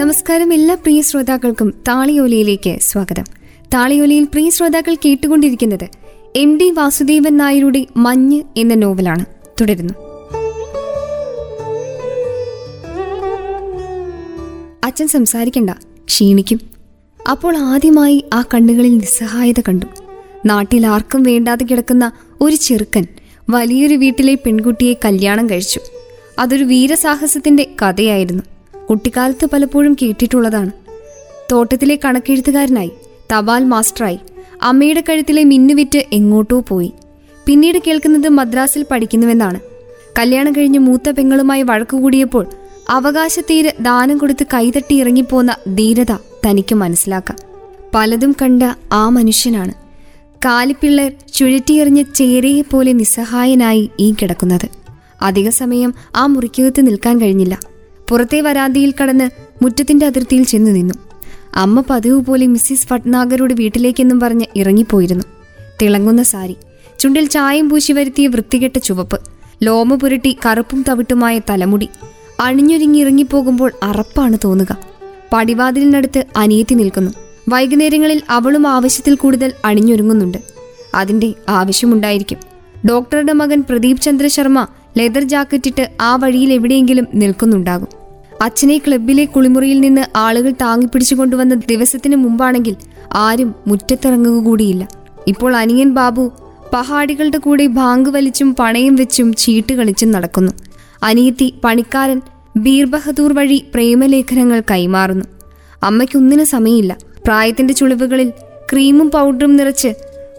നമസ്കാരം എല്ലാ പ്രിയ ശ്രോതാക്കൾക്കും താളിയോലയിലേക്ക് സ്വാഗതം. താളിയോലയിൽ പ്രിയ ശ്രോതാക്കൾ കേട്ടുകൊണ്ടിരിക്കുന്നത് എം ഡി വാസുദേവൻ നായരുടെ മഞ്ഞ് എന്ന നോവലാണ്. തുടരുന്നു. അച്ഛൻ സംസാരിക്കണ്ട ക്ഷീണിക്കും. അപ്പോൾ ആദ്യമായി ആ കണ്ണുകളിൽ നിസ്സഹായത കണ്ടു. നാട്ടിൽ ആർക്കും വേണ്ടാതെ കിടക്കുന്ന ഒരു ചെറുക്കൻ വലിയൊരു വീട്ടിലെ പെൺകുട്ടിയെ കല്യാണം കഴിച്ചു. അതൊരു വീരസാഹസത്തിന്റെ കഥയായിരുന്നു. കുട്ടിക്കാലത്ത് പലപ്പോഴും കേട്ടിട്ടുള്ളതാണ്. തോട്ടത്തിലെ കണക്കെഴുത്തുകാരനായി തപാൽ മാസ്റ്ററായി അമ്മയുടെ കഴുത്തിലെ മിന്നുവിറ്റ് എങ്ങോട്ടോ പോയി. പിന്നീട് കേൾക്കുന്നത് മദ്രാസിൽ പഠിക്കുന്നുവെന്നാണ്. കല്യാണം കഴിഞ്ഞ് മൂത്ത പെങ്ങളുമായി വഴക്കുകൂടിയപ്പോൾ അവകാശത്തീര് ദാനം കൊടുത്ത് കൈതട്ടി ഇറങ്ങിപ്പോന്ന ധീരത തനിക്ക് മനസ്സിലാക്കാം. പലതും കണ്ട ആ മനുഷ്യനാണ്. കാലിപ്പിള്ളർ ചുഴറ്റിയെറിഞ്ഞ ചേരയെ പോലെ നിസ്സഹായനായി ഈ കിടക്കുന്നത്. അധിക സമയം ആ മുറിക്കകത്ത് നിൽക്കാൻ കഴിഞ്ഞില്ല. പുറത്തെ വരാന്തിയിൽ കടന്ന് മുറ്റത്തിന്റെ അതിർത്തിയിൽ ചെന്നു നിന്നു. അമ്മ പതിവ് പോലെ മിസ്സിസ് ഭട്നാഗറുടെ വീട്ടിലേക്കെന്നും പറഞ്ഞ് ഇറങ്ങിപ്പോയിരുന്നു. തിളങ്ങുന്ന സാരി ചുണ്ടിൽ ചായം പൂശി വരുത്തിയ വൃത്തികെട്ട ചുവപ്പ് ലോമ പുരട്ടി കറുപ്പും തവിട്ടുമായ തലമുടി അണിഞ്ഞൊരുങ്ങി ഇറങ്ങിപ്പോകുമ്പോൾ അറപ്പാണ് തോന്നുക. പടിവാതിലിനടുത്ത് അനിയത്തി നിൽക്കുന്നു. വൈകുന്നേരങ്ങളിൽ അവളും ആവശ്യത്തിൽ കൂടുതൽ അണിഞ്ഞൊരുങ്ങുന്നുണ്ട്. അതിന്റെ ആവശ്യമുണ്ടായിരിക്കും. ഡോക്ടറുടെ മകൻ പ്രദീപ് ചന്ദ്ര ശർമ്മ ലെതർ ജാക്കറ്റിട്ട് ആ വഴിയിൽ എവിടെയെങ്കിലും നിൽക്കുന്നുണ്ടാകും. അച്ഛനെ ക്ലബിലെ കുളിമുറിയിൽ നിന്ന് ആളുകൾ താങ്ങിപ്പിടിച്ചു കൊണ്ടുവന്ന ദിവസത്തിന് മുമ്പാണെങ്കിൽ ആരും മുറ്റത്തിറങ്ങുക കൂടിയില്ല ഇപ്പോൾ അനിയൻ ബാബു പഹാടികളുടെ കൂടെ ബാങ്ക് വലിച്ചും പണയും വെച്ചും ചീട്ട് കളിച്ചും നടക്കുന്നു. അനിയത്തി പണിക്കാരൻ ബീർ ബഹദൂർ വഴി പ്രേമലേഖനങ്ങൾ കൈമാറുന്നു. അമ്മയ്ക്കൊന്നിനും സമയമില്ല. പ്രായത്തിന്റെ ചുളിവുകളിൽ ക്രീമും പൗഡറും നിറച്ച്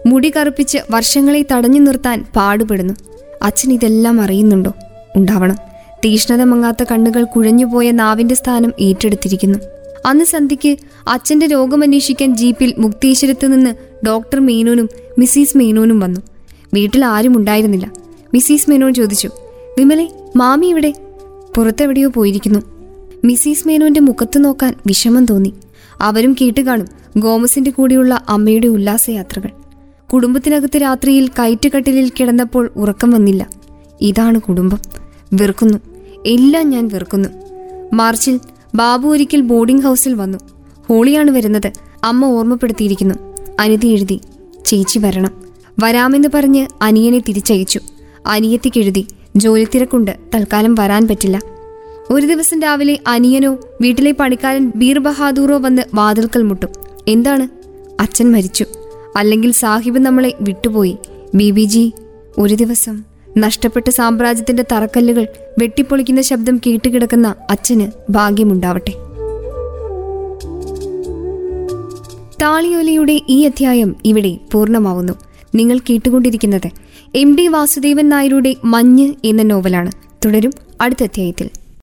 മുടി കറുപ്പിച്ച് വർഷങ്ങളെ തടഞ്ഞു നിർത്താൻ പാടുപെടുന്നു. അച്ഛൻ ഇതെല്ലാം അറിയുന്നുണ്ടോ? ഉണ്ടാവണം. തീഷ്ണത മങ്ങാത്ത കണ്ണുകൾ കുഴഞ്ഞുപോയ നാവിന്റെ സ്ഥാനം ഏറ്റെടുത്തിരിക്കുന്നു. അന്ന് സന്ധ്യയ്ക്ക് അച്ഛന്റെ രോഗമന്വേഷിക്കാൻ ജീപ്പിൽ മുക്തീശ്വരത്ത് നിന്ന് ഡോക്ടർ മേനോനും മിസ്സിസ് മേനോനും വന്നു. വീട്ടിൽ ആരും ഉണ്ടായിരുന്നില്ല. മിസ്സിസ് മേനോൻ ചോദിച്ചു വിമലെ മാമി ഇവിടെ? പുറത്തെവിടെയോ പോയിരിക്കുന്നു. മിസ്സിസ് മേനോന്റെ മുഖത്ത് നോക്കാൻ വിഷമം തോന്നി. അവരും കേട്ടുകാണും ഗോമസിന്റെ കൂടെയുള്ള അമ്മയുടെ ഉല്ലാസയാത്രകൾ. കുടുംബത്തിനകത്ത് രാത്രിയിൽ കയറ്റുകട്ടിലിൽ കിടന്നപ്പോൾ ഉറക്കം വന്നില്ല. ഇതാണ് കുടുംബം. വെറുക്കുന്നു. എല്ലാം ഞാൻ വെറുക്കുന്നു. മാർച്ചിൽ ബാബു ഒരിക്കൽ ബോർഡിംഗ് ഹൗസിൽ വന്നു. ഹോളിയാണ് വരുന്നത്. അമ്മ ഓർമ്മപ്പെടുത്തിയിരിക്കുന്നു. അനിതി എഴുതി ചേച്ചി വരണം. വരാമെന്ന് പറഞ്ഞ് അനിയനെ തിരിച്ചയച്ചു. അനിയത്തിക്കെഴുതി ജോലി തിരക്കുണ്ട് തൽക്കാലം വരാൻ പറ്റില്ല. ഒരു ദിവസം രാവിലെ അനിയനോ വീട്ടിലെ പണിക്കാരൻ ബീർ ബഹാദൂറോ വന്ന് വാതിൽക്കൽ മുട്ടും. എന്താണ്? അച്ഛൻ മരിച്ചു. അല്ലെങ്കിൽ സാഹിബ് നമ്മളെ വിട്ടുപോയി. ബി ബി ജി ഒരു ദിവസം. നഷ്ടപ്പെട്ട സാമ്രാജ്യത്തിന്റെ തറക്കല്ലുകൾ വെട്ടിപ്പൊളിക്കുന്ന ശബ്ദം കേട്ടുകിടക്കുന്ന അച്ഛന് ഭാഗ്യമുണ്ടാവട്ടെ. താളിയോലയുടെ ഈ അധ്യായം ഇവിടെ പൂർണമാവുന്നു. നിങ്ങൾ കേട്ടുകൊണ്ടിരിക്കുന്നത് എം ഡി വാസുദേവൻ നായരുടെ മഞ്ഞ് എന്ന നോവലാണ്. തുടരും അടുത്ത അധ്യായത്തിൽ.